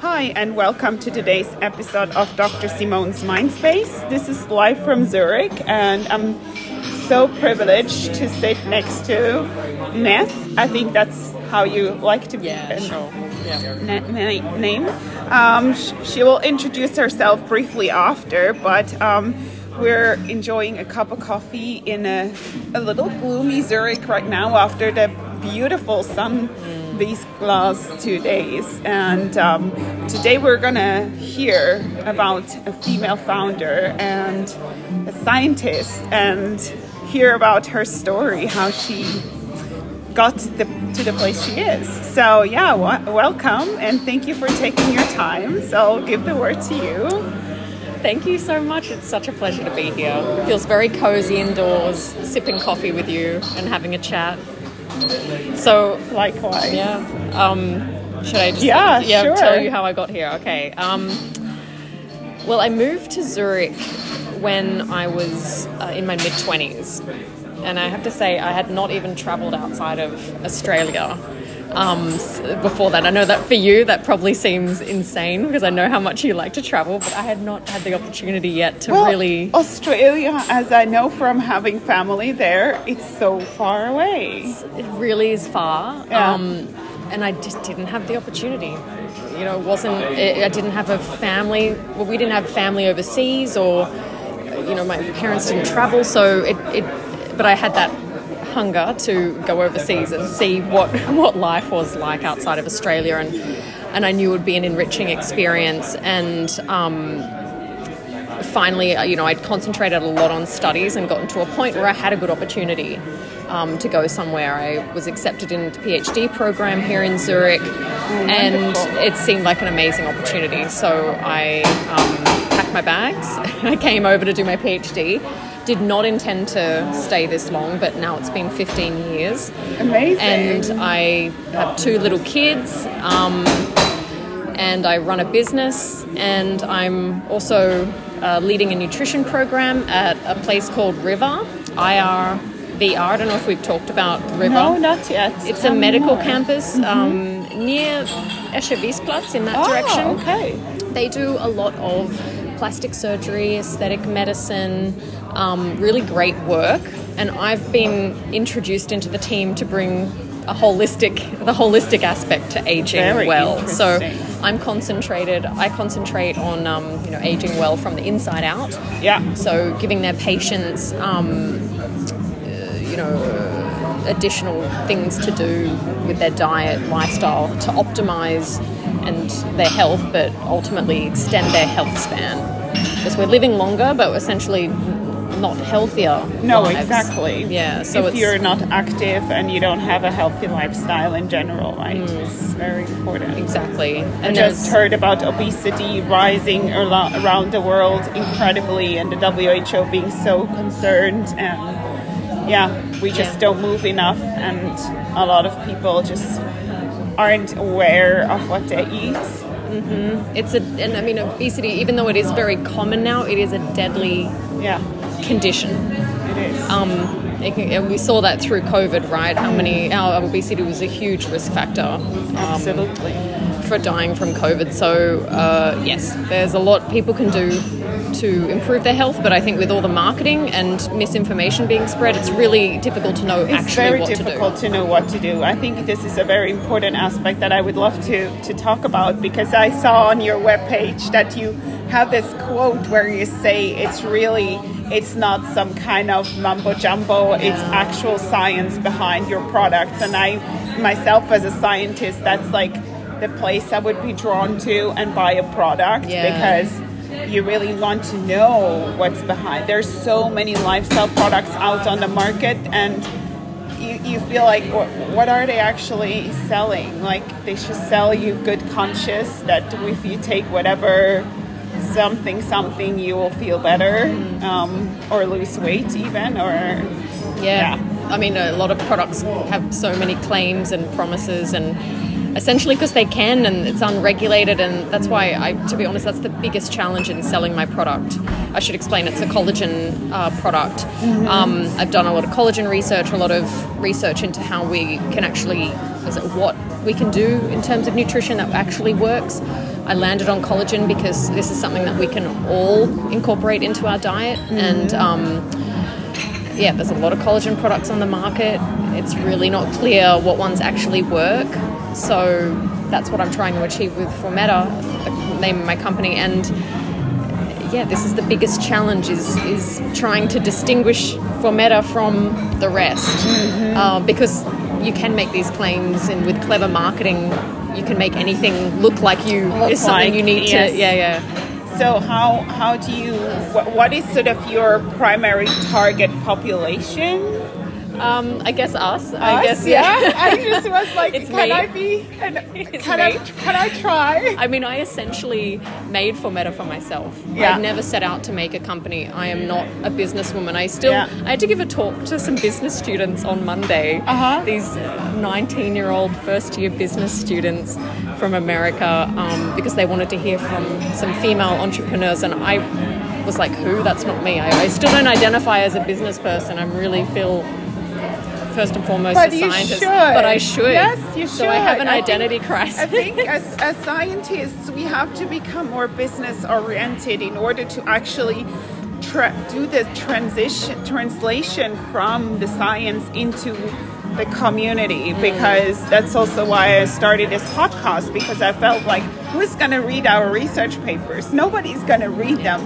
Hi, and welcome to today's episode of Dr. Simone's Mindspace. This is live from Zurich, and I'm so privileged to sit next to Ness. I think that's how you like to be Yeah, sure. Yeah. na- na- name. Um, sh- she will introduce herself briefly after, but um, we're enjoying a cup of coffee in a, a little gloomy Zurich right now after the beautiful sun these last two days. And um, today we're gonna hear about a female founder and a scientist and hear about her story, how she got the, to the place she is. So, yeah, w- welcome and thank you for taking your time. So, I'll give the word to you. Thank you so much. It's such a pleasure to be here. It feels very cozy indoors, sipping coffee with you and having a chat. So, Likewise. yeah. Um, should I just Yeah, yeah, sure. tell you how I got here? Okay. Um, well, I moved to Zurich when I was uh, in my mid 20s. And I have to say, I had not even traveled outside of Australia um, before that. I know that for you, that probably seems insane because I know how much you like to travel, but I had not had the opportunity yet to Well, really. Australia, as I know from having family there, it's so far away. It really is far. Yeah. Um, and I just didn't have the opportunity. You know, it wasn't, I I didn't have a family, well, we didn't have family overseas or, you know, my parents didn't travel, so it, it but I had that hunger to go overseas and see what, what life was like outside of Australia and, and I knew it would be an enriching experience and, um, finally, uh, you know, I'd concentrated a lot on studies and gotten to a point where I had a good opportunity um, to go somewhere. I was accepted into the PhD program here in Zurich, and it seemed like an amazing opportunity. So I um, packed my bags. And I came over to do my PhD. Did not intend to stay this long, but now it's been 15 years Amazing. and I have two little kids, um, and I run a business, and I'm also uh, leading a nutrition program at a place called River, IRVR. I don't know if we've talked about River. no, not yet. It's Tell a me medical more. campus um, near Escher-Wyss-Platz in that Oh, direction. okay. They do a lot of plastic surgery, aesthetic medicine, um, really great work. And I've been introduced into the team to bring a holistic, the holistic aspect to aging Very well. So. I'm concentrated. I concentrate on um, you know aging well from the inside out. Yeah. So giving their patients, um, uh, you know, uh, additional things to do with their diet, lifestyle to optimize and their health, but ultimately extend their health span. Because we're living longer, but essentially not healthier. No, lives. exactly. Yeah. So if you're not active and you don't have a healthy lifestyle in general, right? Mm. It's very important. exactly. And I just heard about obesity rising around the world incredibly, and the WHO being so concerned. And yeah, we just Yeah. don't move enough, and a lot of people just aren't aware of what they eat. Mm-hmm. it's a, and I mean, obesity, even though it is very common now, it is a deadly Yeah, condition. it is. Um, it can- and we saw that through COVID, right? How many how obesity was a huge risk factor um, Absolutely. for dying from COVID. So uh, yes, there's a lot people can do to improve their health, but I think with all the marketing and misinformation being spread, it's really difficult to know It's actually very what difficult to to, know what to do. I think this is a very important aspect that I would love to, to talk about because I saw on your webpage that you have this quote where you say it's really it's not some kind of mumbo jumbo, it's actual science behind your products. And I myself as a scientist, that's like the place I would be drawn to and buy a product Yeah. because you really want to know what's behind. There's so many lifestyle products out on the market, and you, you feel like, what, what are they actually selling? Like, they should sell you good conscious that if you take whatever something, something, you will feel better um, or lose weight, even, or Yeah. I mean, a lot of products have so many claims and promises, and essentially because they can and it's unregulated and that's why I to be honest that's the biggest challenge in selling my product I should explain it's a collagen uh, product mm-hmm. um, I've done a lot of collagen research a lot of research into how we can actually is it what we can do in terms of nutrition that actually works I landed on collagen because this is something that we can all incorporate into our diet mm-hmm. and um, yeah, there's a lot of collagen products on the market. It's really not clear what ones actually work. So that's what I'm trying to achieve with Formeta, the name of my company. And yeah, this is the biggest challenge is is trying to distinguish Formeta from the rest, mm-hmm. uh, because you can make these claims, and with clever marketing, you can make anything look like you look is something like, you need yes. to. Yeah, yeah so how how do you what, what is sort of your primary target population? Um, I guess us. us I guess yeah. yeah. I just was like, it's can me. I be? Can, can I, can I try? I mean, I essentially made Formeta for myself. Yeah. I never set out to make a company. I am not a businesswoman. I still yeah. I had to give a talk to some business students on Monday. Uh-huh. These 19 year old first year business students from America um, because they wanted to hear from some female entrepreneurs, and I was like, who? That's not me. I, I still don't identify as a business person. I'm really feel first and foremost but a scientist, should. but I should. Yes, you should. So I have an I identity think, crisis. I think as, as scientists, we have to become more business oriented in order to actually tra- do the transition translation from the science into the community mm. because that's also why I started this podcast because I felt like who's going to read our research papers? Nobody's going to read them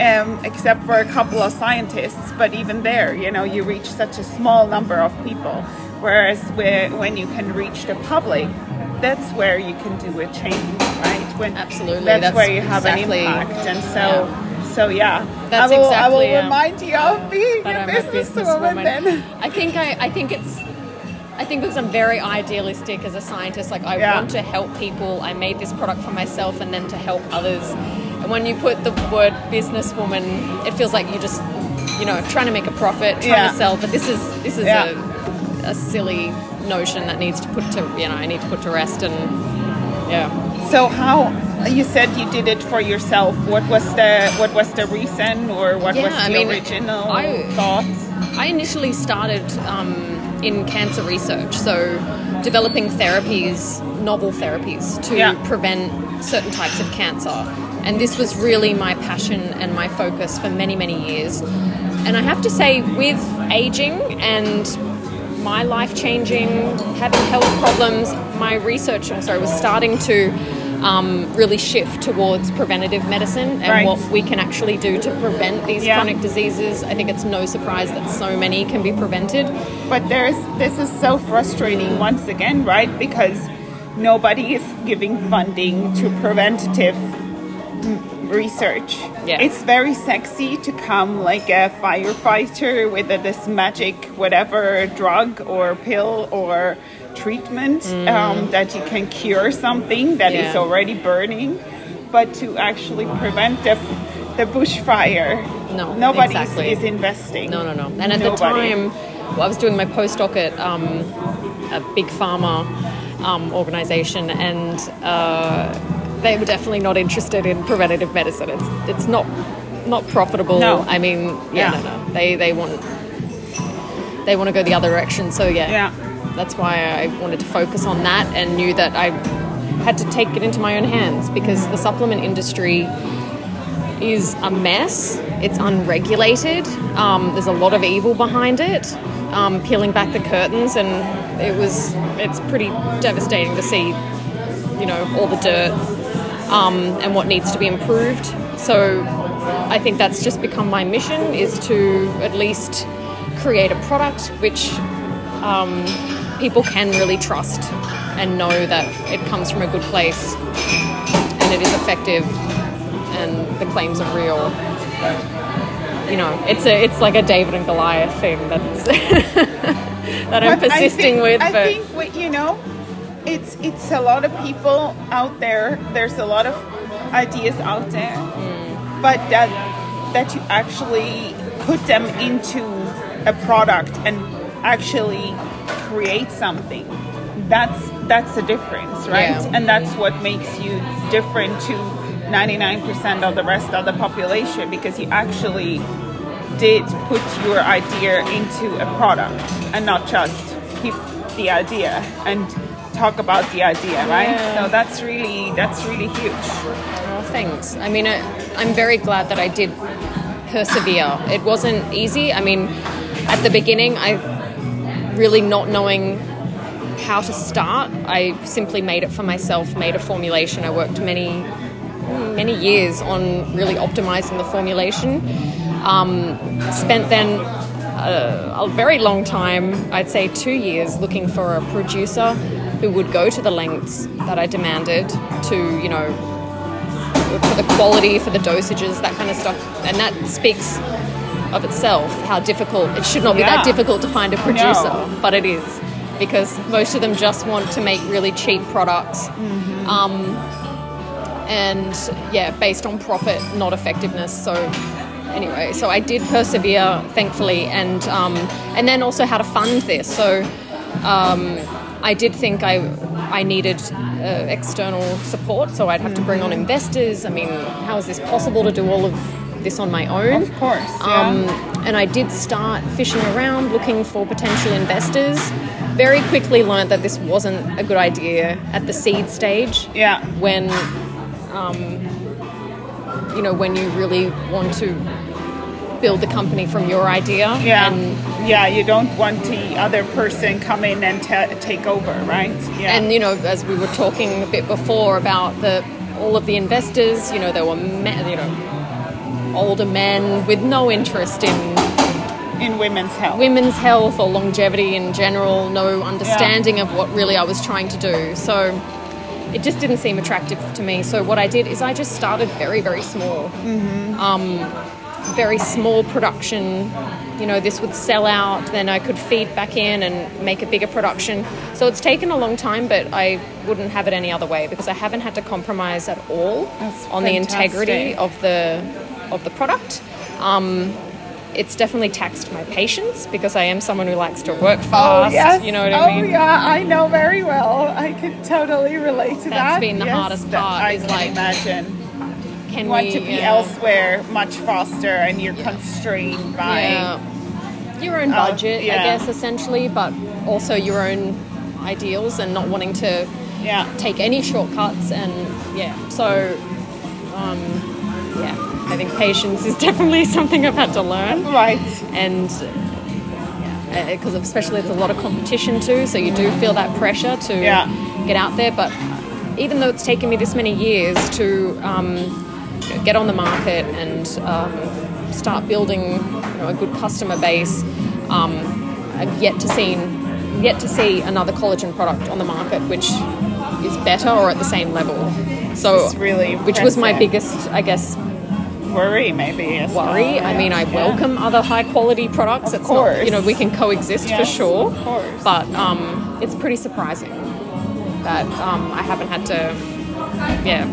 um, except for a couple of scientists. But even there, you know, you reach such a small number of people. Whereas when you can reach the public, that's where you can do a change, right? When Absolutely, that's, that's where you have exactly, an impact. And so. Yeah so yeah, That's I will, exactly, I will remind you of being a businesswoman. Then I think I, I think it's I think because I'm very idealistic as a scientist, like I yeah. want to help people. I made this product for myself and then to help others. And when you put the word businesswoman, it feels like you're just, you know, trying to make a profit, trying yeah. to sell. But this is this is yeah. a, a silly notion that needs to put to you know I need to put to rest and yeah. So how you said you did it for yourself? What was the what was the reason or what was the I mean, original I, thought? I initially started. Um, in cancer research. So, developing therapies, novel therapies to yeah. prevent certain types of cancer. And this was really my passion and my focus for many, many years. And I have to say, with aging and my life changing, having health problems, my research also was starting to um, really shift towards preventative medicine and right. what we can actually do to prevent these yeah. chronic diseases. I think it's no surprise that so many can be prevented. But there's this is so frustrating once again, right? Because nobody is giving funding to preventative research. Yeah. It's very sexy to come like a firefighter with a, this magic whatever drug or pill or treatment mm. um, that you can cure something that yeah. is already burning, but to actually prevent the, the bushfire, no, nobody exactly. is investing. No, no, no. And at nobody. the time, well, I was doing my postdoc at um, a big pharma um, organization, and uh, they were definitely not interested in preventative medicine. It's it's not not profitable. No. I mean, yeah, yeah. no, no. They they want they want to go the other direction. So yeah. Yeah that's why I wanted to focus on that and knew that I had to take it into my own hands because the supplement industry is a mess. It's unregulated. Um, there's a lot of evil behind it. Um, peeling back the curtains, and it was it's pretty devastating to see, you know, all the dirt um, and what needs to be improved. So I think that's just become my mission is to at least create a product which um, people can really trust and know that it comes from a good place and it is effective and the claims are real. You know, it's a it's like a David and Goliath thing that's that I'm but persisting think, with. I but think what you know, it's it's a lot of people out there. There's a lot of ideas out there, mm. but that that you actually put them into a product and actually create something that's that's the difference, right? Yeah. And that's what makes you different to 99% of the rest of the population because you actually did put your idea into a product and not just keep the idea and talk about the idea, right? Yeah. So that's really that's really huge. Oh, thanks. I mean, I, I'm very glad that I did persevere. It wasn't easy. I mean, at the beginning, I really not knowing how to start, I simply made it for myself, made a formulation. I worked many, many years on really optimizing the formulation. Um, spent then a, a very long time, I'd say two years, looking for a producer who would go to the lengths that I demanded to, you know, for the quality, for the dosages, that kind of stuff. And that speaks of itself how difficult it should not be that difficult to find a producer, No. but it is because most of them just want to make really cheap products. Mm-hmm. Um, and yeah, based on profit, not effectiveness. So anyway, so I did persevere, thankfully, and um, and then also how to fund this. So um, I did think I I needed uh, external support, so I'd have to bring on investors. I mean, how is this possible to do all of this on my own? Of course. Yeah. Um, and I did start fishing around looking for potential investors. Very quickly learned that this wasn't a good idea at the seed stage yeah. when um, you know when you really want to build the company from your idea Yeah. and yeah, you don't want the other person come in and ta take over, right? Yeah. and you know as we were talking a bit before about the all of the investors you know there were you know older men with no interest in in women's health. women's health or longevity in general, no understanding of what really I was trying to do. So it just didn't seem attractive to me. So what I did is I just started very, very small. Um, very small production. You know, this would sell out, then I could feed back in and make a bigger production. So it's taken a long time, but I wouldn't have it any other way because I haven't had to compromise at all That's on the integrity of the of the product. Um, it's definitely taxed my patience because I am someone who likes to work fast. Oh yes. You know what oh, I mean? Oh, yeah, I know very well. I can totally relate to That's that. That's been the Yes, hardest part, I is can like, imagine. Can You want we to be uh, elsewhere much faster, and you're constrained by. Yeah. Your own Uh, budget, I guess, essentially, but also your own ideals and not wanting to Yeah. take any shortcuts. And yeah, so um, yeah, I think patience is definitely something I've had to learn. Right. and because especially there's a lot of competition too, so you do feel that pressure to Yeah. get out there. But even though it's taken me this many years to um, you know, get on the market and um, start building you know, a good customer base, um, I've yet to see yet to see another collagen product on the market which is better or at the same level. So, It's really which was my biggest, I guess, Worry maybe. As worry. well, I mean, I yeah. welcome other high quality products. Of it's course. not, you know, we can coexist for sure. of course. But um, it's pretty surprising that um, I haven't had to, yeah.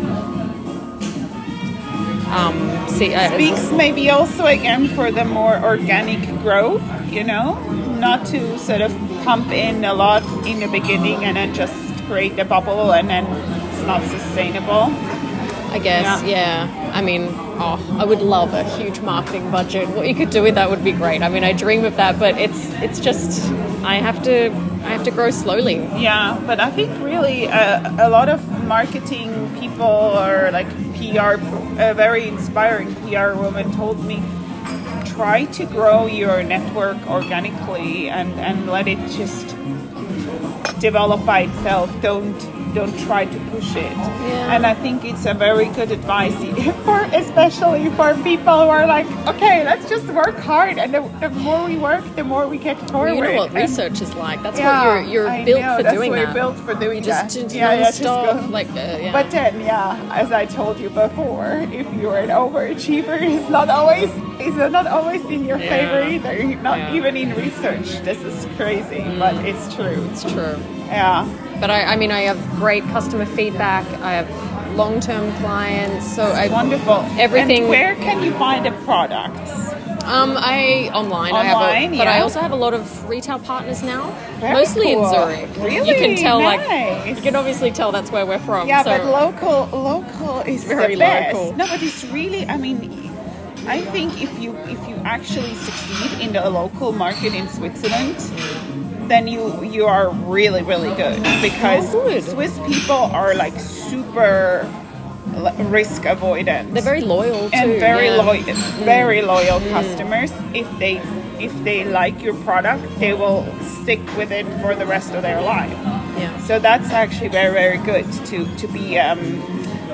Um, see, uh, speaks maybe also again for the more organic growth, you know, not to sort of pump in a lot in the beginning and then just create a bubble and then it's not sustainable. I guess, Yeah. yeah. I mean, oh, I would love a huge marketing budget. What you could do with that would be great. I mean, I dream of that, but it's it's just I have to I have to grow slowly. Yeah, but I think really uh, a lot of marketing people or like PR, a very inspiring PR woman told me try to grow your network organically and, and let it just develop by itself. Don't don't try to push it. Yeah. And I think it's a very good advice for especially for people who are like, okay, let's just work hard, and the, the more we work, the more we get forward. you know what And- research is like. That's Yeah, what you're you're built know, for that's doing what that. You're built for doing You just, that. yeah, yeah, just go. like uh, yeah. But then, yeah, as I told you before, if you're an overachiever, it's not always it's not always in your Yeah. favor either. Not even in research. This is crazy, but it's true. it's true. Yeah, But I, I mean, I have great customer feedback. I have long-term clients, so I wonderful. Everything- And where can you buy the products? Um, I online, I have Online, a, but I also have a lot of retail partners now, Very mostly cool. in Zurich. Really? you can tell, like you can obviously tell that's where we're from. Yeah, so but local local is Very local. No, but it's really. I mean, I think if you if you actually succeed in the local market in Switzerland, then you you are really really good because Oh, good. Swiss people are like super risk avoidant they're very loyal too. and very yeah. Mm. loyal very loyal customers if they if they like your product they will stick with it for the rest of their life Yeah. so that's actually very very good to to be um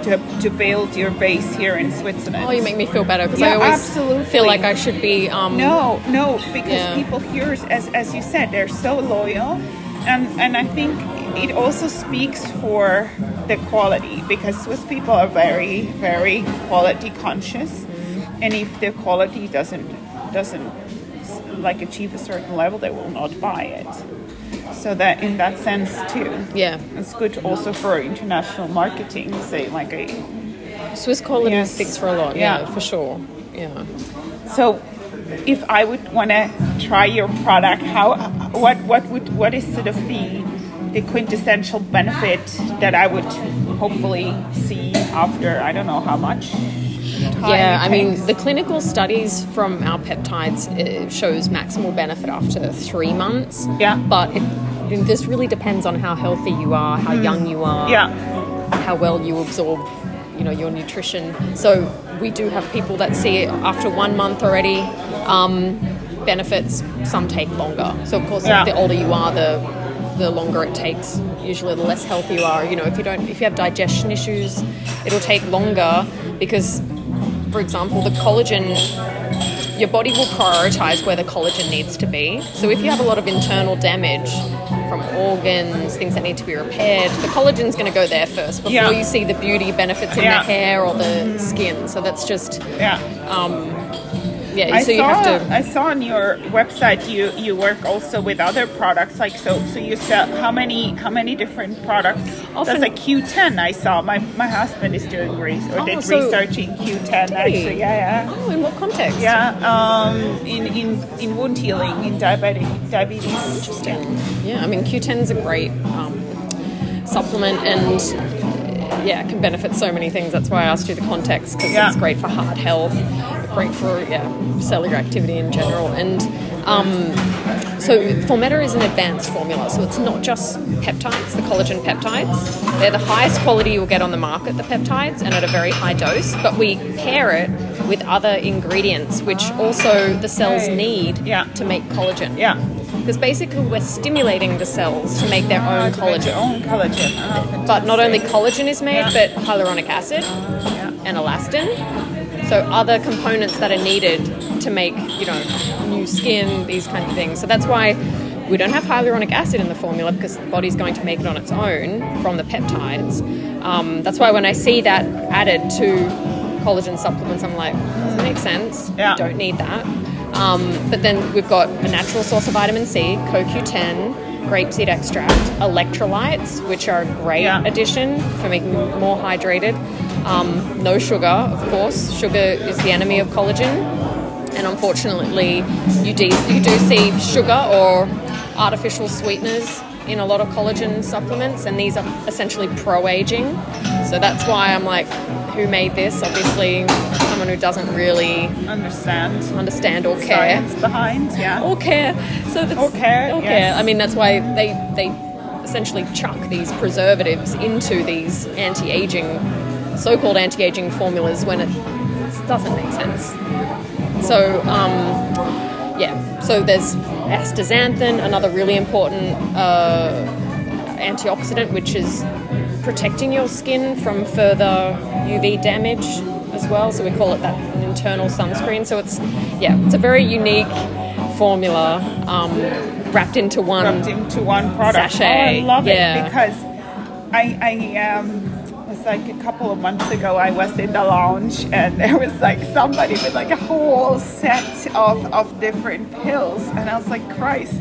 to, to build your base here in Switzerland Oh, you make me feel better because I always absolutely. feel like I should be. Um, no, no, because Yeah. people here, as as you said, they're so loyal, and and I think it also speaks for the quality because Swiss people are very very quality conscious, and if the quality doesn't doesn't like achieve a certain level, they will not buy it. So that in that sense too, Yeah, it's good also for international marketing. Say like a Swiss quality Yes. speaks for a lot. Yeah, Yeah. for sure. Yeah. So, if I would want to try your product, how, what, what would, what is sort of the, the quintessential benefit that I would hopefully see after I don't know how much. Yeah, I mean, the clinical studies from our peptides shows maximal benefit after three months. Yeah. But it, this really depends on how healthy you are, how young you are, yeah, how well you absorb, you know, your nutrition. So we do have people that see it after one month already. Um, benefits. Some take longer. So of course, Yeah. the older you are, the the longer it takes. Usually, the less healthy you are. You know, if you don't, if you have digestion issues, it'll take longer because, for example, the collagen your body will prioritize where the collagen needs to be. So if you have a lot of internal damage from organs, things that need to be repaired, the collagen's going to go there first before Yeah. you see the beauty benefits in Yeah. the hair or the skin. So that's just yeah. Um, yeah. I so you saw, have to. I saw on your website you you work also with other products like so so you sell how many how many different products Often- that's a Q10 I saw my my husband is doing research or Oh, did so- research in Q10 he? actually yeah yeah Oh, in what context? yeah um in in in wound healing in diabetic diabetes Interesting. Yeah, I mean Q10 is a great um, supplement and yeah, it can benefit so many things. That's why I asked you the context because Yeah. it's great for heart health, great for yeah cellular activity in general, and um, so Formeta is an advanced formula. So it's not just peptides, the collagen peptides. They're the highest quality you'll get on the market, the peptides, and at a very high dose. But we pair it with other ingredients, which also the cells need Yeah. to make collagen. yeah Because basically, we're stimulating the cells to make their own your collagen. own collagen Ah, But not only collagen is made, Yeah. but hyaluronic acid yeah. and elastin. So other components that are needed to make, you know, new skin, these kind of things. So that's why we don't have hyaluronic acid in the formula because the body's going to make it on its own from the peptides. Um, that's why when I see that added to collagen supplements, I'm like, doesn't make sense. Yeah. Don't need that. Um, but then we've got a natural source of vitamin C, CoQ10, grapeseed extract, electrolytes, which are a great Yeah. addition for making more hydrated. Um, no sugar, of course. Sugar is the enemy of collagen, and unfortunately, you do, you do see sugar or artificial sweeteners in a lot of collagen supplements, and these are essentially pro aging. So that's why I'm like, who made this? Obviously, someone who doesn't really understand understand or care science behind yeah or care. So that's Or care, or yes. I mean, that's why they they essentially chuck these preservatives into these anti-aging, so-called anti-aging formulas when it doesn't make sense. So. Um, yeah, so there's astaxanthin, another really important uh, antioxidant, which is protecting your skin from further UV damage as well. So we call it that an internal sunscreen. So it's yeah, it's a very unique formula um, wrapped into one. wrapped into one product. Sachet, Oh, I love yeah. it because I, I um, like a couple of months ago. I was in the lounge and there was like somebody with like a whole set of of different pills, and I was like, Christ.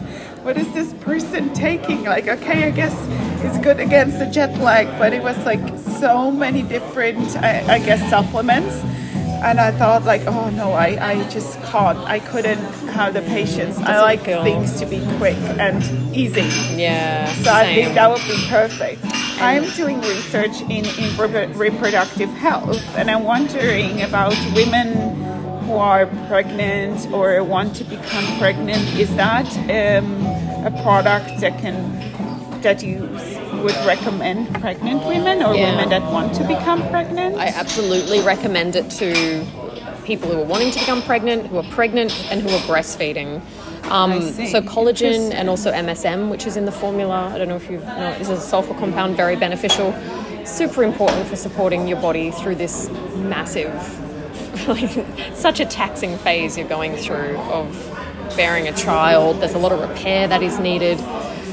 What is this person taking? Like, okay, I guess it's good against the jet lag, but it was like so many different, I, I guess, supplements and I thought like, oh no, I, I just can't. I couldn't have the patience. I like feel- things to be quick and easy. Yeah. So I think that would be perfect. I'm doing research in, in reproductive health, and I'm wondering about women who are pregnant or want to become pregnant. Is that um, a product that can that you would recommend pregnant women or Yeah. women that want to become pregnant? I absolutely recommend it to people who are wanting to become pregnant, who are pregnant, and who are breastfeeding. Um, so collagen and also MSM, which is in the formula. I don't know if you know, is a sulfur compound, very beneficial, super important for supporting your body through this massive, like such a taxing phase you're going through of bearing a child. There's a lot of repair that is needed.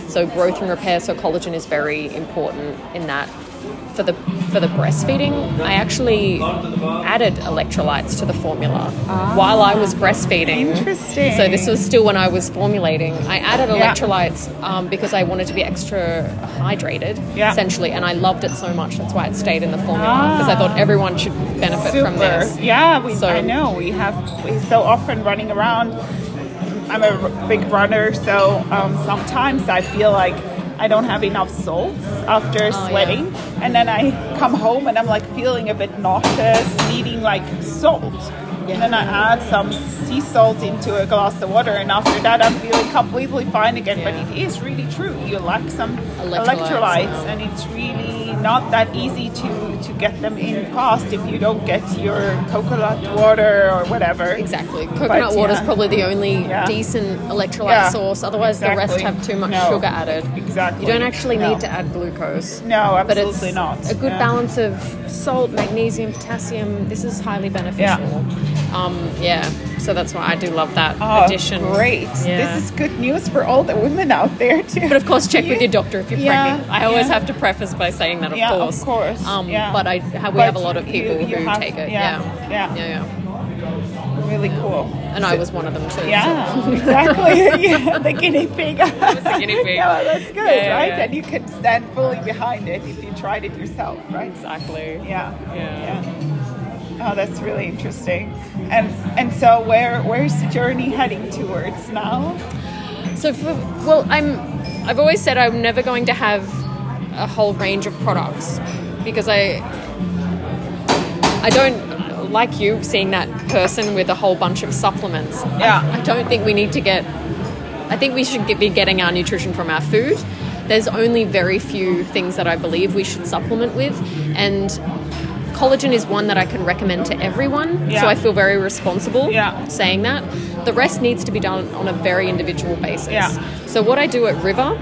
So growth and repair. So collagen is very important in that for the for the breastfeeding, I actually added electrolytes to the formula while I was breastfeeding. Interesting. So this was still when I was formulating. I added Yeah. electrolytes um, because I wanted to be extra hydrated, Yeah. essentially, and I loved it so much. That's why it stayed in the formula because I thought everyone should benefit from this. Yeah, we, So- I know. We have we so often running around. I'm a big runner, so um, sometimes I feel like I don't have enough salts after Oh, yeah. sweating, and then I come home and I'm like feeling a bit nauseous, needing like salt. And then I add some sea salt into a glass of water, and after that I'm feeling completely fine again. But it is really true. You lack some Electrolytes, electrolytes, and it's really not that easy to to get them in fast if you don't get your coconut water or whatever. Exactly. Coconut water is yeah. probably the only Yeah. decent electrolyte Yeah, source. Otherwise, the rest have too much No, sugar added. exactly. You don't actually No. need to add glucose. No, absolutely not. a good Yeah. balance of salt, magnesium, potassium. This is highly beneficial. Um, yeah. So that's why I do love that Oh, addition. great! Yeah. This is good news for all the women out there too. But of course, check with your doctor if you're Yeah, pregnant. I always yeah. have to preface by saying that, of yeah, course. of course. Um, yeah. But I have, we But have a lot of people you who have- take it. yeah, Yeah. yeah. Really cool. And I was one of them too. so- Yeah, exactly. yeah, the guinea pig. the guinea pig. yeah, that's good, right? And you can stand fully behind it if you tried it yourself, right? Exactly. Yeah. Yeah. Oh, that's really interesting. And and so where where's the journey heading towards now? So, for, well, I'm. I've always said I'm never going to have a whole range of products because I. I don't like you seeing that person with a whole bunch of supplements. Yeah. I, I don't think we need to get. I think we should be getting our nutrition from our food. There's only very few things that I believe we should supplement with, and collagen is one that I can recommend to everyone. Yeah. So I feel very responsible Yeah. saying that. The rest needs to be done on a very individual basis. Yeah. So what I do at River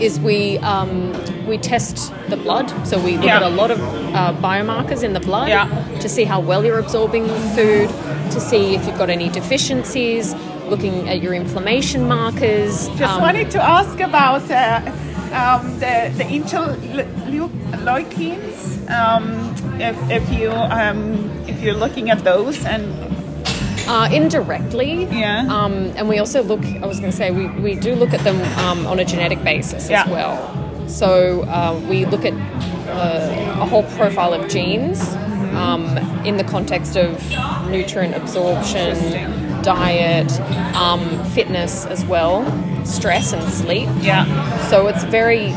is we um, we test the blood. So we look Yeah. at a lot of uh, biomarkers in the blood Yeah. to see how well you're absorbing food, to see if you've got any deficiencies. Looking at your inflammation markers. Just um, wanted to ask about uh, um, the the interleukins. If, if you um, if you're looking at those and Uh, indirectly. Yeah. Um, and we also look, I was going to say, we, we do look at them um, on a genetic basis Yeah. as well. So uh, we look at uh, a whole profile of genes um, in the context of nutrient absorption, diet, um, fitness as well, stress and sleep. yeah, So it's very,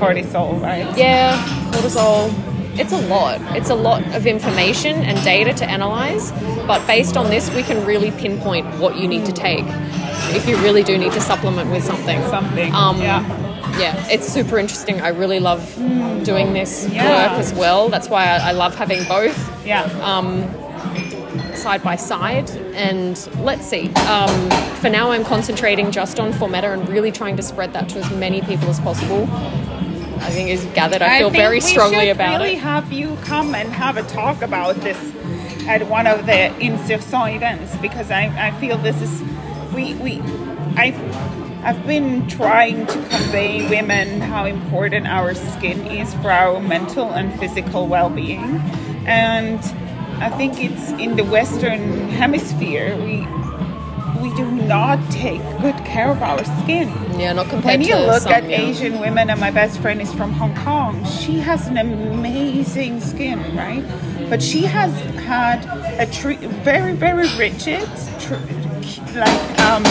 cortisol, right? yeah, cortisol. It's a lot. It's a lot of information and data to analyze. But based on this, we can really pinpoint what you need to take if you really do need to supplement with something. Something. Um, yeah. Yeah, it's super interesting. I really love doing this Yeah. work as well. That's why I, I love having both Yeah. um, side by side. And let's see. Um, for now, I'm concentrating just on Formeta and really trying to spread that to as many people as possible. I think is gathered, I feel very strongly about really it. have you come and have a talk about this at one of the Inserson events because I, I feel this is we we I I've been trying to convey women how important our skin is for our mental and physical well-being and I think it's in the western hemisphere we we do not take good care of our skin. Yeah, not compared When you look some, at yeah. Asian women, and my best friend is from Hong Kong, she has an amazing skin, right? But she has had a tre- very, very rigid, tr- like um,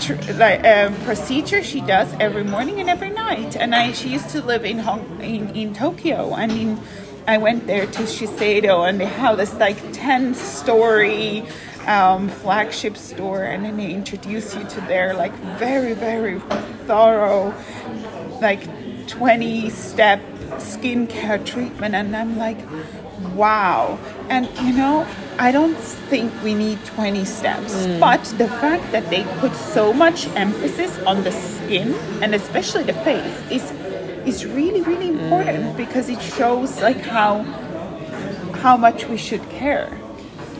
tr- like um, procedure she does every morning and every night. And I, she used to live in Hong in, in Tokyo. I mean, I went there to Shiseido, and they have this like ten-story um, flagship store, and then they introduce you to their like very, very thorough, like twenty-step skincare treatment, and I'm like, wow. And you know, I don't think we need 20 steps, but the fact that they put so much emphasis on the skin and especially the face is is really really important because it shows like how how much we should care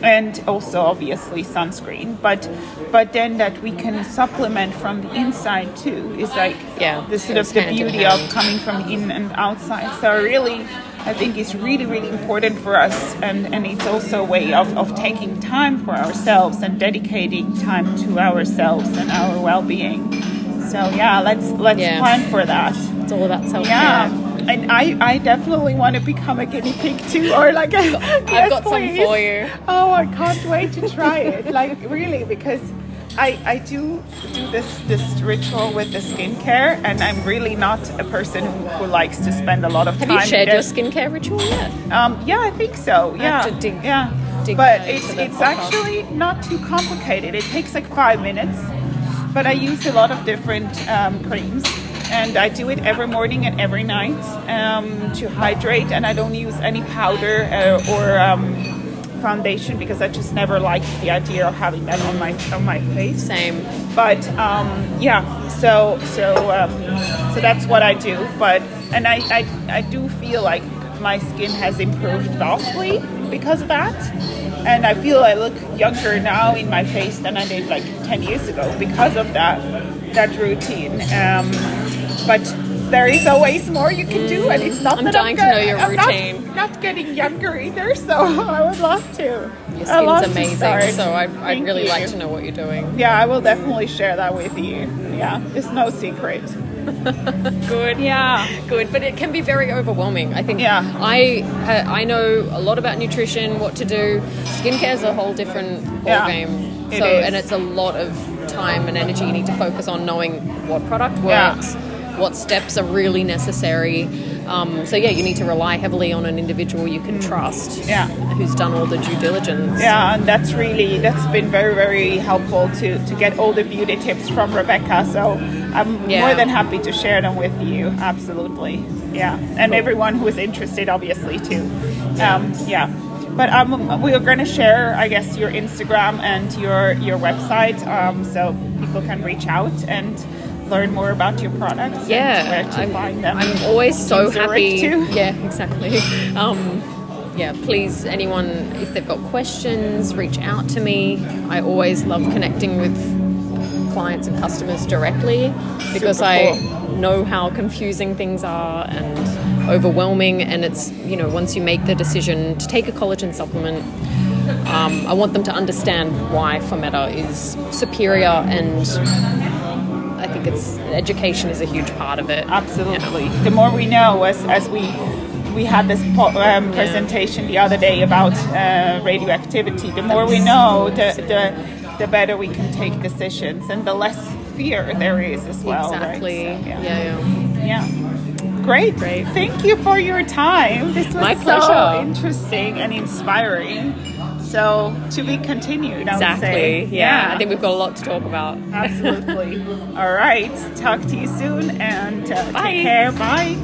and also obviously sunscreen but but then that we can supplement from the inside too is like Yeah, the sort of the beauty of coming from in and outside so really i think it's really really important for us and and it's also a way of, of taking time for ourselves and dedicating time to ourselves and our well-being so yeah let's let's Yeah. plan for that It's all about self care. yeah. And I, I definitely want to become a guinea pig too, or like a, I've got some for you. Oh, I can't wait to try it. Like really, because I, I do do this this ritual with the skincare, and I'm really not a person who, who likes to spend a lot of Have time. you shared your skincare ritual yet? Um, yeah, I think so. Yeah, have to dig- yeah. dig but it's it's podcast. actually not too complicated. It takes like five minutes, but I use a lot of different um, creams, and I do it every morning and every night um, to hydrate. And I don't use any powder uh, or um, foundation because I just never liked the idea of having that on my on my face Same. but um, yeah so so um, so that's what I do but and I, I I do feel like my skin has improved vastly because of that and I feel I look younger now in my face than I did like 10 years ago because of that that routine um, but there is always more you can do and it's not I'm that dying to I'm know your I'm not- routine. not, getting younger either so I would love to Your skin's to amazing, so I'd, I'd really you. like to know what you're doing. Yeah, I will definitely share that with you. Yeah, it's no secret. Good. Yeah. Good, but it can be very overwhelming. I think. Yeah. I I know a lot about nutrition, what to do. Skincare is a whole different Yeah, it So, is. and it's a lot of time and energy you need to focus on knowing what product Yeah. What steps are really necessary. Um, so yeah, you need to rely heavily on an individual you can trust. Yeah. Who's done all the due diligence. Yeah, and that's really that's been very very helpful to to get all the beauty tips from Rebecca. So I'm Yeah. more than happy to share them with you. Absolutely. Yeah, and everyone who is interested, obviously too. Um, yeah. But um, we are going to share, I guess, your Instagram and your your website, um, so people can reach out and learn more about your products. yeah, and where to I'm, find them. I'm always so happy. too. Yeah, exactly. Um, yeah, please, anyone, if they've got questions, reach out to me. I always love connecting with clients and customers directly because Super I cool. know how confusing things are and overwhelming. And it's, you know, once you make the decision to take a collagen supplement, um, I want them to understand why Formeta is superior and it's education is a huge part of it. Absolutely. The more we know, as, as we we had this po- um, presentation the other day about uh, radioactivity. The more we know, the, the the better we can take decisions, and the less fear there is as well. right? Exactly. So, yeah. yeah, Yeah. Great. Great. Thank you for your time. This was My so pleasure. interesting and inspiring. So to be continued. I would Exactly. say. Yeah. I think we've got a lot to talk about. Absolutely. All right. Talk to you soon and uh, Bye. take care. Bye.